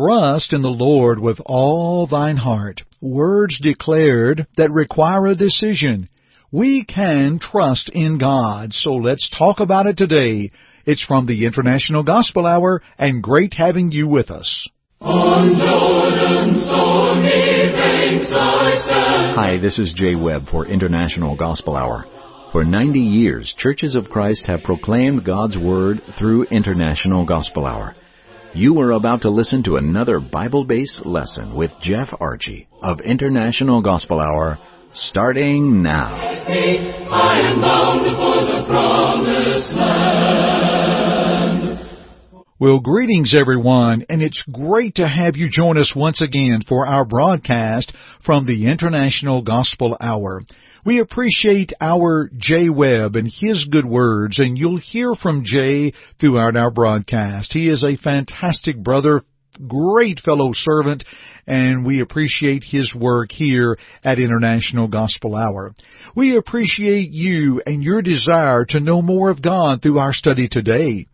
Trust in the Lord with all thine heart. Words declared that require a decision. We can trust in God, so let's talk about it today. It's from the International Gospel Hour, and great having you with us. On Jordan's stormy banks I stand. Hi, this is Jay Webb for International Gospel Hour. For 90 years, Churches of Christ have proclaimed God's Word through International Gospel Hour. You are about to listen to another Bible based lesson with Jeff Archie of International Gospel Hour, starting now. Well, greetings everyone, and it's great to have you join us once again for our broadcast from the International Gospel Hour. We appreciate our Jay Webb and his good words, and you'll hear from Jay throughout our broadcast. He is a fantastic brother, great fellow servant, and we appreciate his work here at International Gospel Hour. We appreciate you and your desire to know more of God through our study today.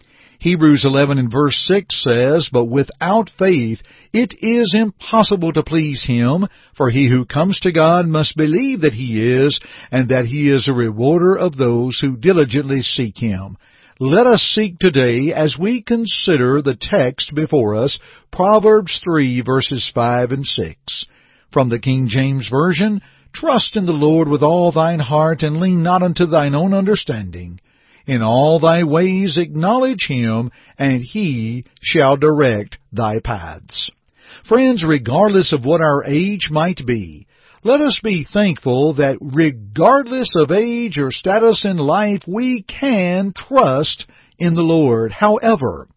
Hebrews 11 and verse 6 says, But without faith it is impossible to please Him, for he who comes to God must believe that He is, and that He is a rewarder of those who diligently seek Him. Let us seek today as we consider the text before us, Proverbs 3 verses 5 and 6. From the King James Version, Trust in the Lord with all thine heart, and lean not unto thine own understanding. In all thy ways acknowledge him, and he shall direct thy paths. Friends, regardless of what our age might be, let us be thankful that regardless of age or status in life, we can trust in the Lord. However,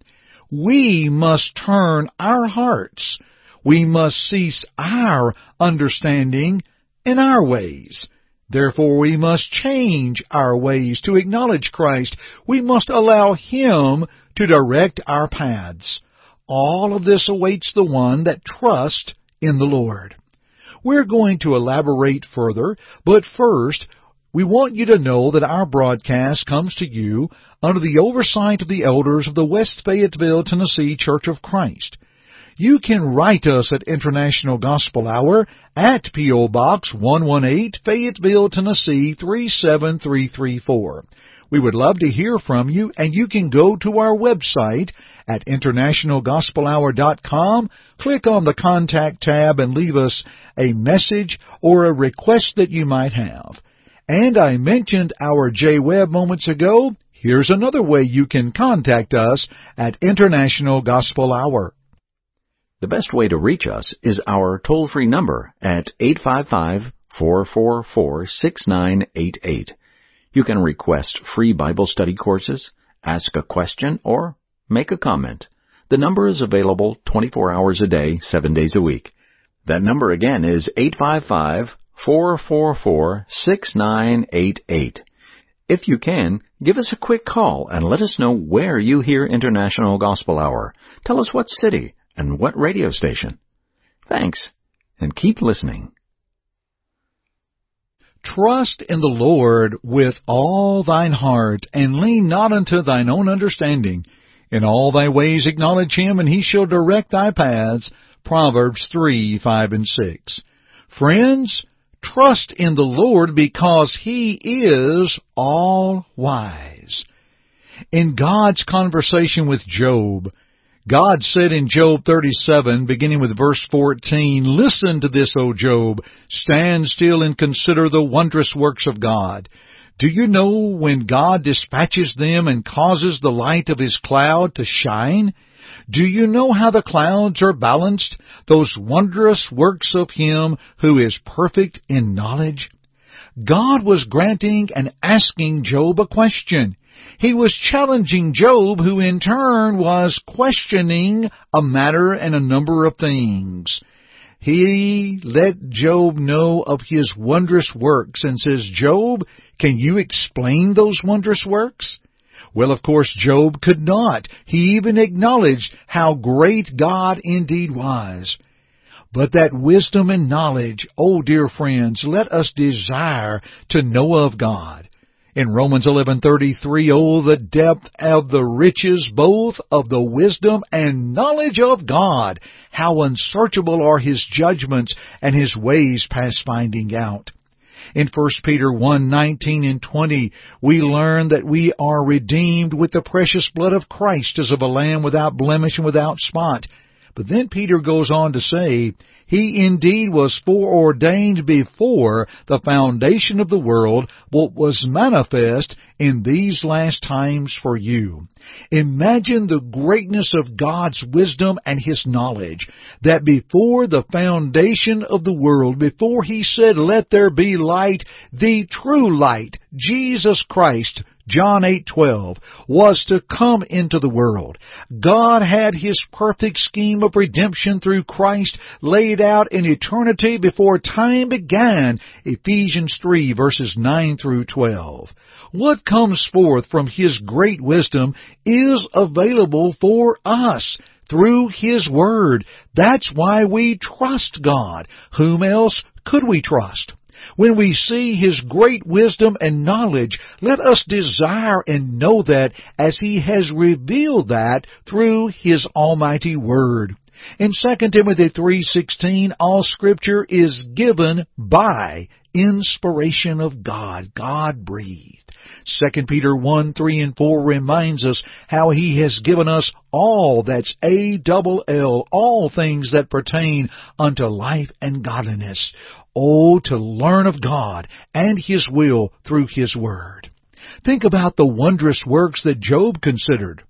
we must turn our hearts. We must cease our understanding in our ways. Therefore we must change our ways to acknowledge Christ. We must allow Him to direct our paths. All of this awaits the one that trusts in the Lord. We're going to elaborate further, but first, we want you to know that our broadcast comes to you under the oversight of the elders of the West Fayetteville, Tennessee Church of Christ you can write us at International Gospel Hour at P.O. Box 118, Fayetteville, Tennessee 37334. We would love to hear from you, and you can go to our website at internationalgospelhour.com, click on the Contact tab, and leave us a message or a request that you might have. And I mentioned our Jay Webb moments ago. Here's another way you can contact us at International Gospel Hour. The best way to reach us is our toll-free number at 855-444-6988. You can request free Bible study courses, ask a question, or make a comment. The number is available 24 hours a day, 7 days a week. That number again is 855-444-6988. If you can, give us a quick call and let us know where you hear International Gospel Hour. Tell us what city and what radio station. Thanks, and keep listening. Trust in the Lord with all thine heart, and lean not unto thine own understanding. In all thy ways acknowledge him, and he shall direct thy paths. Proverbs 3, 5, and 6. Friends, trust in the Lord because he is all wise. In God's conversation with Job, God said in Job 37, beginning with verse 14, Listen to this, O Job. Stand still and consider the wondrous works of God. Do you know when God dispatches them and causes the light of His cloud to shine? Do you know how the clouds are balanced, those wondrous works of Him who is perfect in knowledge? God was granting and asking Job a question. He was challenging Job, who in turn was questioning a matter and a number of things. He let Job know of his wondrous works and says, Job, can you explain those wondrous works? Well, of course, Job could not. He even acknowledged how great God indeed was. But that wisdom and knowledge, oh dear friends, let us desire to know of God. In Romans 11:33, oh the depth of the riches both of the wisdom and knowledge of God, how unsearchable are his judgments and his ways past finding out. In 1 Peter 1, 19 and 20, we learn that we are redeemed with the precious blood of Christ as of a lamb without blemish and without spot. But then Peter goes on to say, He indeed was foreordained before the foundation of the world, but was manifest in these last times for you. Imagine the greatness of God's wisdom and His knowledge, that before the foundation of the world, before He said, let there be light, the true light, Jesus Christ, John 8:12 was to come into the world. God had his perfect scheme of redemption through Christ laid out in eternity before time began. Ephesians 3 verses 9 through 12. What comes forth from his great wisdom is available for us through His Word. That's why we trust God. Whom else could we trust? When we see His great wisdom and knowledge, let us desire and know that as He has revealed that through His almighty Word. In 2 Timothy 3:16, all scripture is given by inspiration of God, God breathed. 2 Peter 1, 3 and 4 reminds us how He has given us all, that's A double L, all things that pertain unto life and godliness. Oh, to learn of God and His will through His Word. Think about the wondrous works that Job considered.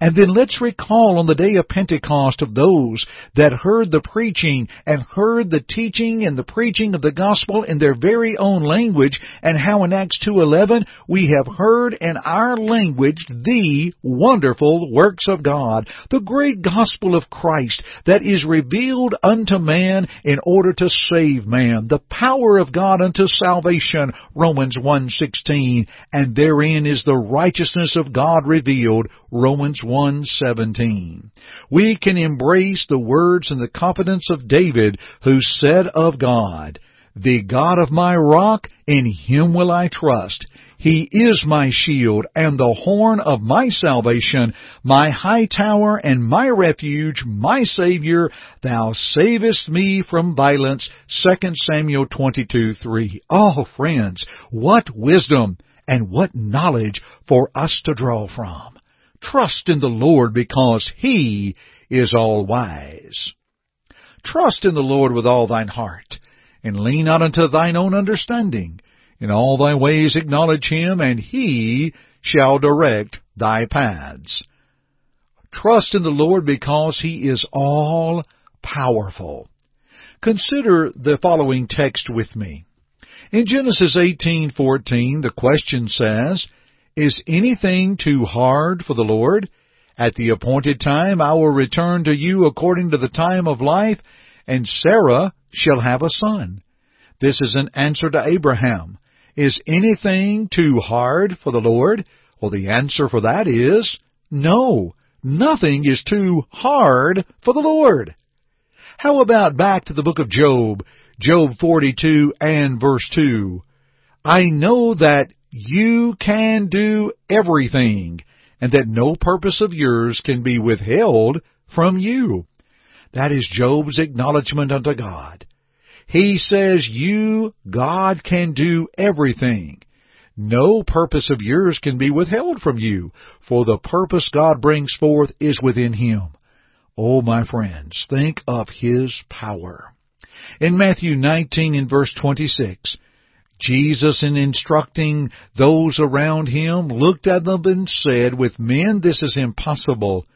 And then let's recall on the day of Pentecost of those that heard the preaching and heard the teaching and the preaching of the gospel in their very own language and how in Acts 2.11 we have heard in our language the wonderful works of God, the great gospel of Christ that is revealed unto man in order to save man, the power of God unto salvation, Romans 1.16, and therein is the righteousness of God revealed, Romans 1:17. We can embrace the words and the confidence of David who said of God, "The God of my rock, in him will I trust." He is my shield and the horn of my salvation, my high tower and my refuge, my Savior. Thou savest me from violence. 2 Samuel 22:3. Oh, friends, what wisdom and what knowledge for us to draw from. Trust in the Lord because He is all wise. Trust in the Lord with all thine heart, and lean not unto thine own understanding. In all thy ways acknowledge Him, and He shall direct thy paths. Trust in the Lord because He is all powerful. Consider the following text with me. In Genesis 18:14, the question says, is anything too hard for the Lord? At the appointed time I will return to you according to the time of life, and Sarah shall have a son. This is an answer to Abraham. Is anything too hard for the Lord? Well, the answer for that is no. Nothing is too hard for the Lord. How about back to the book of Job, Job 42 and verse 2? I know that you can do everything, and that no purpose of yours can be withheld from you. That is Job's acknowledgement unto God. He says you, God, can do everything. No purpose of yours can be withheld from you, for the purpose God brings forth is within Him. Oh, my friends, think of His power. In Matthew 19 and verse 26, Jesus, in instructing those around him, looked at them and said, With men this is impossible,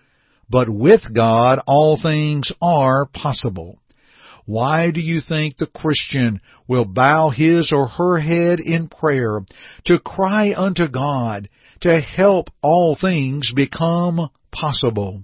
but with God all things are possible. Why do you think the Christian will bow his or her head in prayer to cry unto God to help all things become possible?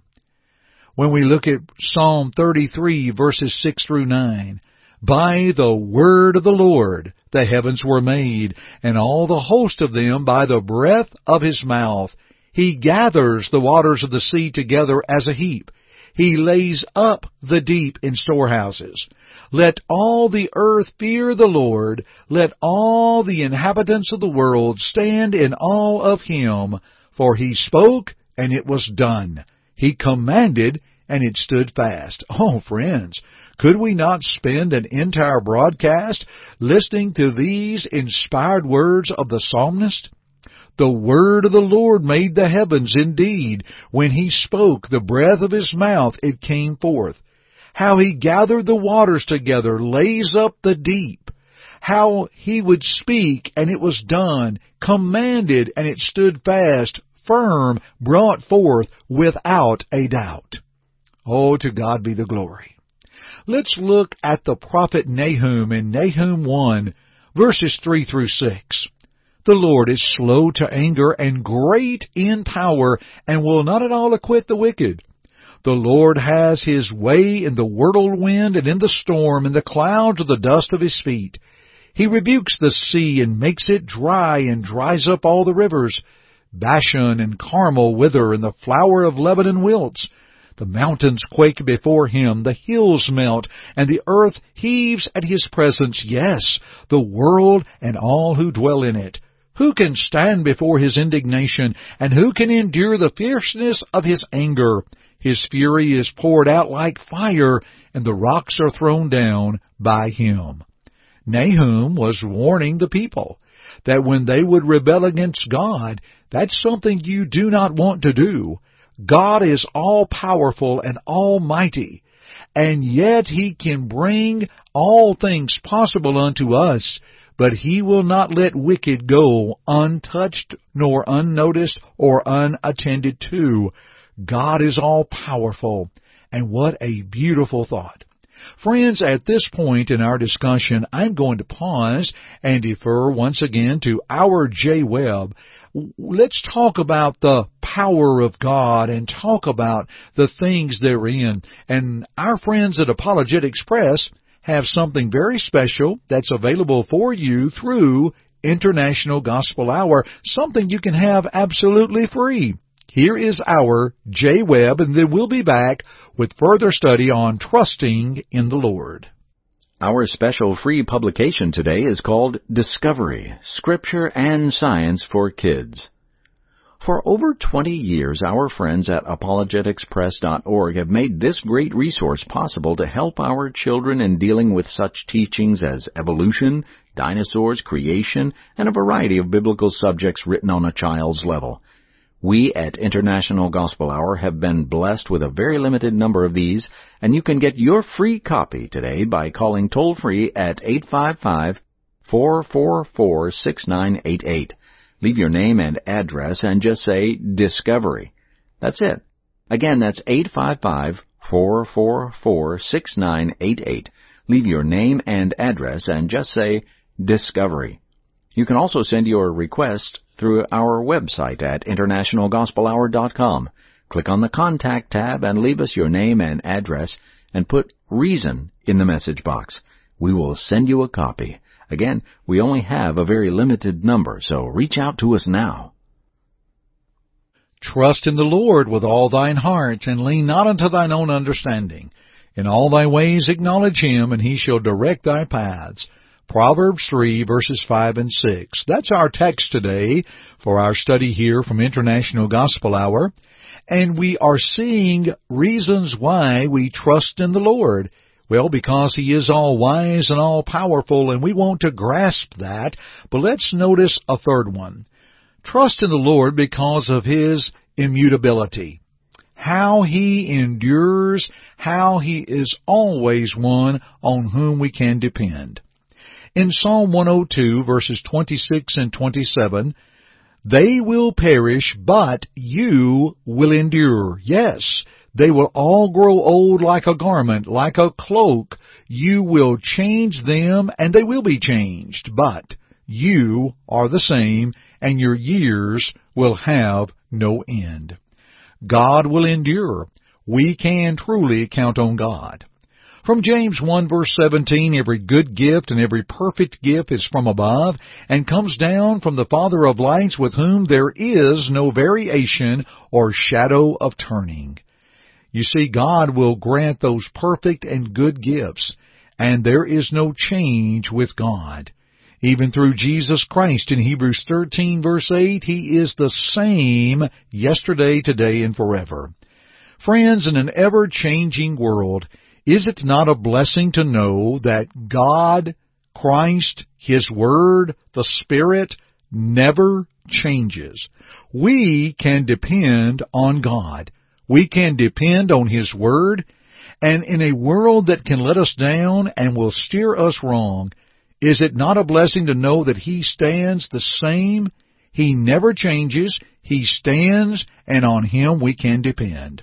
When we look at Psalm 33 verses 6 through 9, by the word of the Lord the heavens were made, and all the host of them by the breath of his mouth. He gathers the waters of the sea together as a heap. He lays up the deep in storehouses. Let all the earth fear the Lord. Let all the inhabitants of the world stand in awe of him. For he spoke, and it was done. He commanded, and it stood fast. Oh, friends, could we not spend an entire broadcast listening to these inspired words of the psalmist? The word of the Lord made the heavens indeed. When he spoke the breath of his mouth, it came forth. How he gathered the waters together, lays up the deep. How he would speak, and it was done, commanded, and it stood fast, firm, brought forth, without a doubt. Oh, to God be the glory. Let's look at the prophet Nahum in Nahum 1, verses 3 through 6. The Lord is slow to anger and great in power and will not at all acquit the wicked. The Lord has his way in the whirlwind and in the storm, in the clouds are the dust of his feet. He rebukes the sea and makes it dry and dries up all the rivers. Bashan and Carmel wither and the flower of Lebanon wilts. The mountains quake before him, the hills melt, and the earth heaves at his presence, yes, the world and all who dwell in it. Who can stand before his indignation, and who can endure the fierceness of his anger? His fury is poured out like fire, and the rocks are thrown down by him. Nahum was warning the people that when they would rebel against God, that's something you do not want to do. God is all powerful and almighty, and yet he can bring all things possible unto us but he will not let wicked go untouched, nor unnoticed, or unattended to. God is all powerful. And what a beautiful thought. Friends, at this point in our discussion, I'm going to pause and defer once again to our Jay Webb. Let's talk about the power of God and talk about the things therein. And our friends at Apologetics Press have something very special that's available for you through International Gospel Hour, something you can have absolutely free. Here is our Jay Webb, and then we'll be back with further study on trusting in the Lord. Our special free publication today is called Discovery Scripture and Science for Kids. For over 20 years, our friends at apologeticspress.org have made this great resource possible to help our children in dealing with such teachings as evolution, dinosaurs, creation, and a variety of biblical subjects written on a child's level. We at International Gospel Hour have been blessed with a very limited number of these, and you can get your free copy today by calling toll free at 855 444 6988. Leave your name and address and just say Discovery. That's it. Again, that's 855 444 6988. Leave your name and address and just say Discovery. You can also send your request through our website at internationalgospelhour.com. Click on the Contact tab and leave us your name and address and put Reason in the message box. We will send you a copy. Again, we only have a very limited number, so reach out to us now. Trust in the Lord with all thine heart, and lean not unto thine own understanding. In all thy ways acknowledge him, and he shall direct thy paths. Proverbs 3 verses 5 and 6. That's our text today for our study here from International Gospel Hour. And we are seeing reasons why we trust in the Lord. Well, because He is all wise and all powerful, and we want to grasp that. But let's notice a third one. Trust in the Lord because of His immutability. How He endures, how He is always one on whom we can depend. In Psalm 102 verses 26 and 27, they will perish, but you will endure. Yes, they will all grow old like a garment, like a cloak. You will change them, and they will be changed. But you are the same, and your years will have no end. God will endure. We can truly count on God. From James 1 verse 17, every good gift and every perfect gift is from above and comes down from the Father of lights with whom there is no variation or shadow of turning. You see, God will grant those perfect and good gifts, and there is no change with God. Even through Jesus Christ in Hebrews 13 verse 8, He is the same yesterday, today, and forever. Friends, in an ever-changing world, is it not a blessing to know that God, Christ, His Word, the Spirit, never changes? We can depend on God. We can depend on His Word, and in a world that can let us down and will steer us wrong, is it not a blessing to know that He stands the same? He never changes. He stands, and on Him we can depend.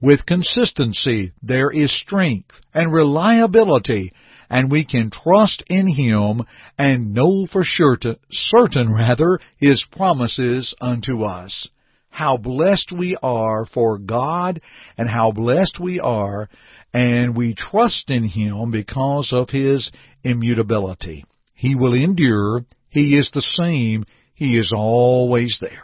With consistency, there is strength and reliability, and we can trust in Him and know for sure to, certain rather His promises unto us. How blessed we are for God and how blessed we are and we trust in Him because of His immutability. He will endure. He is the same. He is always there.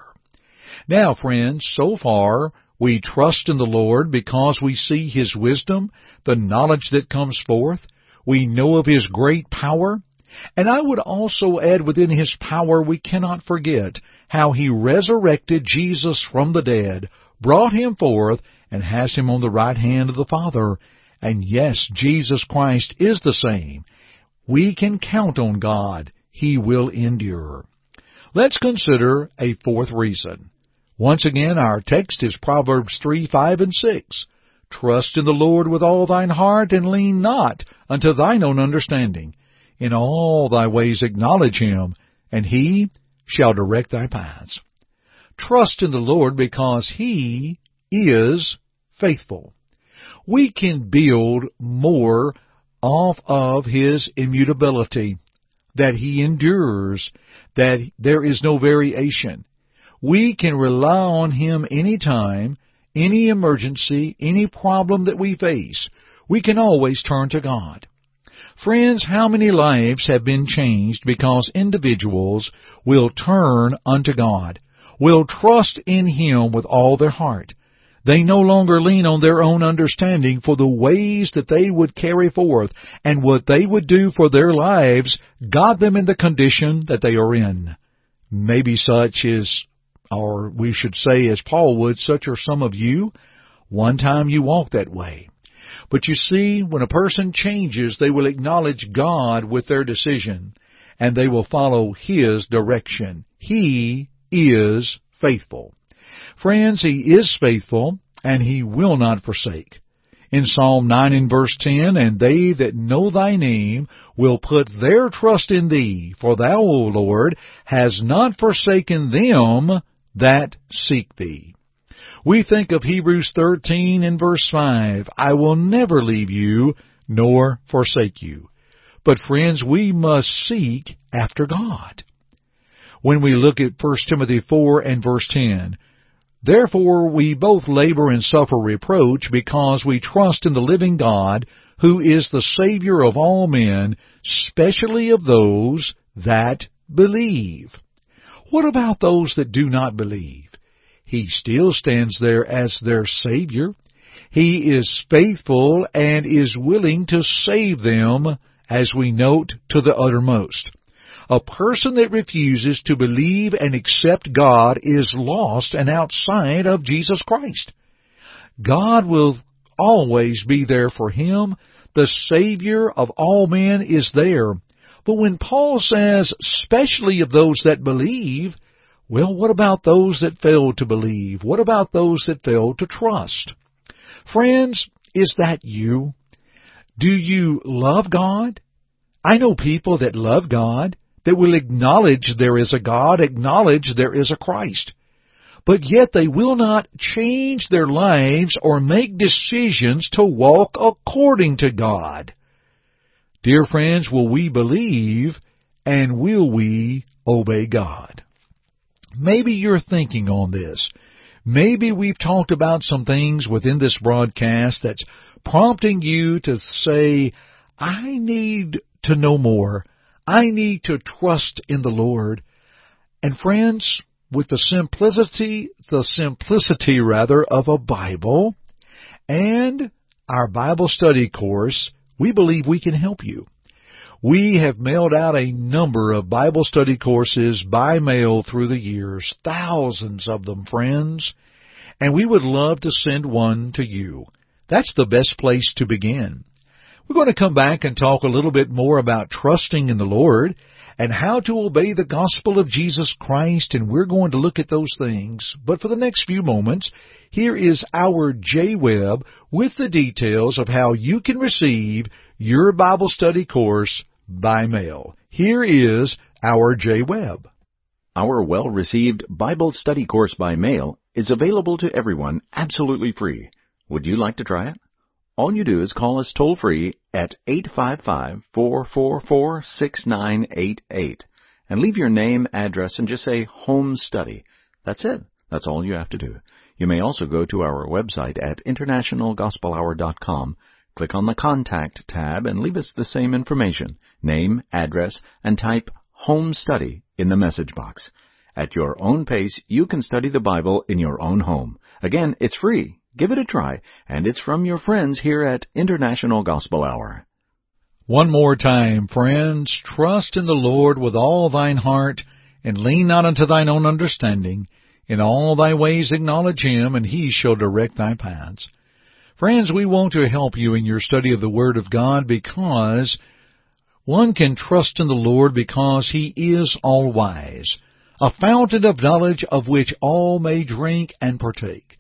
Now, friends, so far we trust in the Lord because we see His wisdom, the knowledge that comes forth. We know of His great power. And I would also add within His power we cannot forget how He resurrected Jesus from the dead, brought Him forth, and has Him on the right hand of the Father. And yes, Jesus Christ is the same. We can count on God. He will endure. Let's consider a fourth reason. Once again, our text is Proverbs 3, 5, and 6. Trust in the Lord with all thine heart, and lean not unto thine own understanding. In all thy ways acknowledge him, and he shall direct thy paths. Trust in the Lord because he is faithful we can build more off of his immutability, that he endures, that there is no variation. We can rely on him any time, any emergency, any problem that we face. We can always turn to God. Friends, how many lives have been changed because individuals will turn unto God, will trust in Him with all their heart, they no longer lean on their own understanding for the ways that they would carry forth and what they would do for their lives got them in the condition that they are in. Maybe such is, or we should say as Paul would, such are some of you. One time you walked that way. But you see, when a person changes, they will acknowledge God with their decision, and they will follow His direction. He is faithful. Friends, He is faithful, and He will not forsake. In Psalm 9 and verse 10, And they that know Thy name will put their trust in Thee, for Thou, O Lord, has not forsaken them that seek Thee. We think of Hebrews 13 and verse 5, I will never leave you nor forsake you. But friends, we must seek after God. When we look at 1 Timothy 4 and verse 10, Therefore we both labor and suffer reproach because we trust in the living God, who is the Savior of all men, specially of those that believe. What about those that do not believe? He still stands there as their Savior. He is faithful and is willing to save them, as we note, to the uttermost. A person that refuses to believe and accept God is lost and outside of Jesus Christ. God will always be there for him. The Savior of all men is there. But when Paul says, especially of those that believe, well, what about those that fail to believe? What about those that fail to trust? Friends, is that you? Do you love God? I know people that love God, that will acknowledge there is a God, acknowledge there is a Christ. But yet they will not change their lives or make decisions to walk according to God. Dear friends, will we believe and will we obey God? Maybe you're thinking on this. Maybe we've talked about some things within this broadcast that's prompting you to say, I need to know more. I need to trust in the Lord. And friends, with the simplicity, the simplicity rather of a Bible and our Bible study course, we believe we can help you. We have mailed out a number of Bible study courses by mail through the years, thousands of them, friends, and we would love to send one to you. That's the best place to begin. We're going to come back and talk a little bit more about trusting in the Lord and how to obey the gospel of Jesus Christ, and we're going to look at those things. But for the next few moments, here is our Jay Webb with the details of how you can receive your Bible study course by mail. Here is our Jay Webb. Our well received Bible study course by mail is available to everyone absolutely free. Would you like to try it? All you do is call us toll free at 855-444-6988 and leave your name, address, and just say home study. That's it. That's all you have to do. You may also go to our website at internationalgospelhour.com, click on the contact tab and leave us the same information, name, address, and type home study in the message box. At your own pace, you can study the Bible in your own home. Again, it's free. Give it a try, and it's from your friends here at International Gospel Hour. One more time, friends, trust in the Lord with all thine heart, and lean not unto thine own understanding. In all thy ways acknowledge him, and he shall direct thy paths. Friends, we want to help you in your study of the Word of God because one can trust in the Lord because he is all wise, a fountain of knowledge of which all may drink and partake.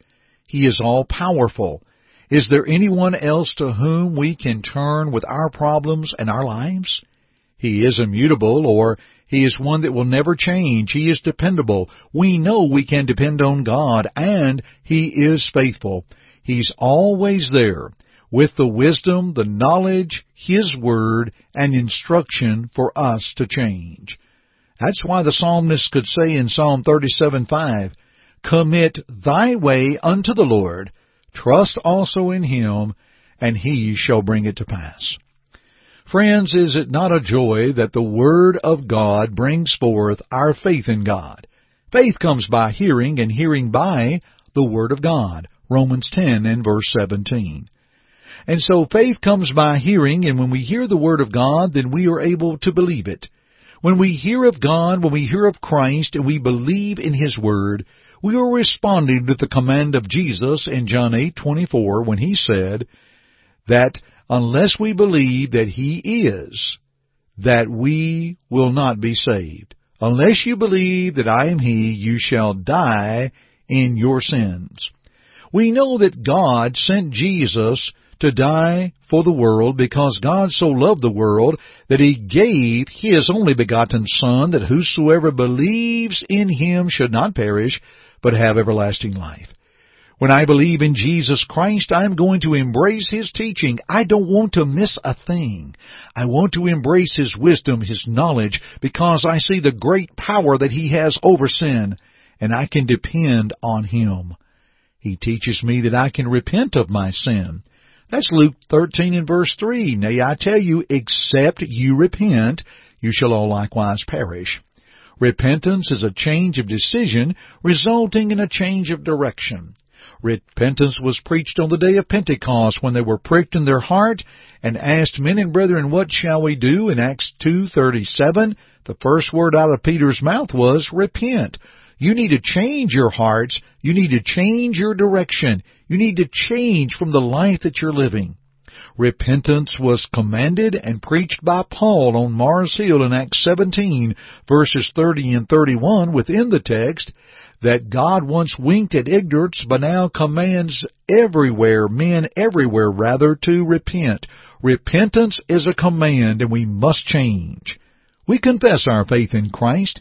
He is all powerful. Is there anyone else to whom we can turn with our problems and our lives? He is immutable or he is one that will never change. He is dependable. We know we can depend on God and He is faithful. He's always there with the wisdom, the knowledge, His Word, and instruction for us to change. That's why the psalmist could say in Psalm 37:5, Commit thy way unto the Lord, trust also in him, and he shall bring it to pass. Friends, is it not a joy that the Word of God brings forth our faith in God? Faith comes by hearing, and hearing by the Word of God. Romans 10 and verse 17. And so faith comes by hearing, and when we hear the Word of God, then we are able to believe it. When we hear of God, when we hear of Christ, and we believe in His Word, we are responding to the command of Jesus in John 8:24 when he said that unless we believe that he is, that we will not be saved. Unless you believe that I am he, you shall die in your sins. We know that God sent Jesus to die for the world because God so loved the world that he gave his only begotten Son that whosoever believes in him should not perish but have everlasting life. When I believe in Jesus Christ, I'm going to embrace His teaching. I don't want to miss a thing. I want to embrace His wisdom, His knowledge, because I see the great power that He has over sin, and I can depend on Him. He teaches me that I can repent of my sin. That's Luke 13 and verse 3. Nay, I tell you, except you repent, you shall all likewise perish. Repentance is a change of decision resulting in a change of direction. Repentance was preached on the day of Pentecost when they were pricked in their heart and asked, Men and brethren, what shall we do? In Acts 2.37, the first word out of Peter's mouth was, Repent. You need to change your hearts. You need to change your direction. You need to change from the life that you're living. Repentance was commanded and preached by Paul on Mars Hill in Acts 17, verses 30 and 31 within the text, that God once winked at ignorance but now commands everywhere, men everywhere rather, to repent. Repentance is a command and we must change. We confess our faith in Christ.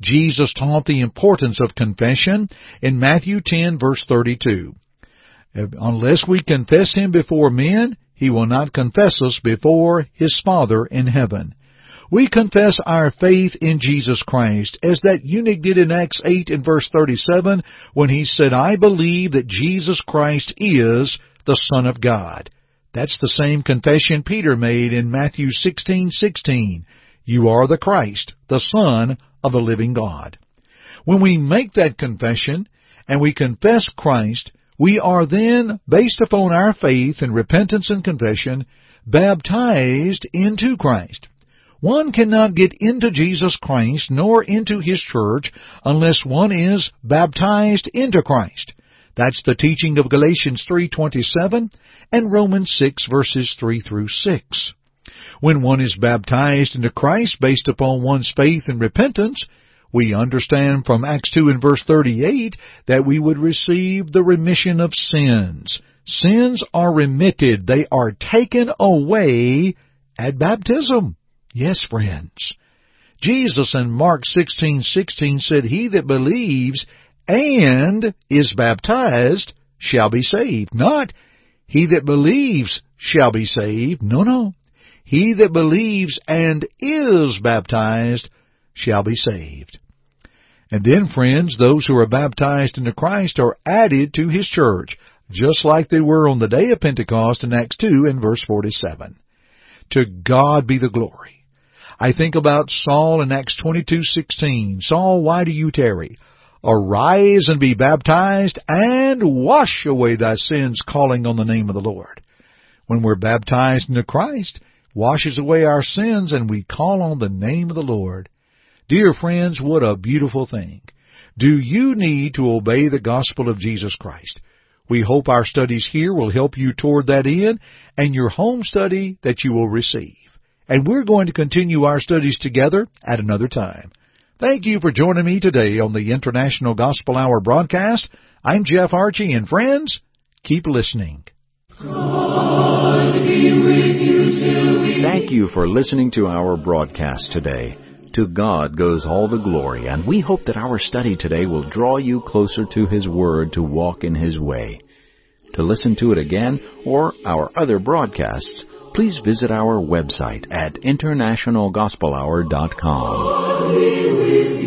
Jesus taught the importance of confession in Matthew 10 verse 32. Unless we confess Him before men, he will not confess us before His Father in heaven. We confess our faith in Jesus Christ, as that eunuch did in Acts 8 and verse 37 when he said, I believe that Jesus Christ is the Son of God. That's the same confession Peter made in Matthew 16:16. You are the Christ, the Son of the living God. When we make that confession and we confess Christ, We are then, based upon our faith and repentance and confession, baptized into Christ. One cannot get into Jesus Christ nor into His church unless one is baptized into Christ. That's the teaching of Galatians 3:27 and Romans 6 verses 3 through 6. When one is baptized into Christ based upon one's faith and repentance, we understand from Acts 2 and verse 38 that we would receive the remission of sins. Sins are remitted. They are taken away at baptism. Yes, friends. Jesus in Mark 16:16 said, "He that believes and is baptized shall be saved." Not he that believes shall be saved. No, no. He that believes and is baptized shall be saved. And then, friends, those who are baptized into Christ are added to His church, just like they were on the day of Pentecost in Acts 2 and verse 47. To God be the glory. I think about Saul in Acts 22:16. Saul, why do you tarry? Arise and be baptized and wash away thy sins calling on the name of the Lord. When we're baptized into Christ, washes away our sins and we call on the name of the Lord. Dear friends, what a beautiful thing. Do you need to obey the gospel of Jesus Christ? We hope our studies here will help you toward that end and your home study that you will receive. And we're going to continue our studies together at another time. Thank you for joining me today on the International Gospel Hour broadcast. I'm Jeff Archie and friends, keep listening. Thank you for listening to our broadcast today. To God goes all the glory, and we hope that our study today will draw you closer to His Word to walk in His way. To listen to it again or our other broadcasts, please visit our website at internationalgospelhour.com.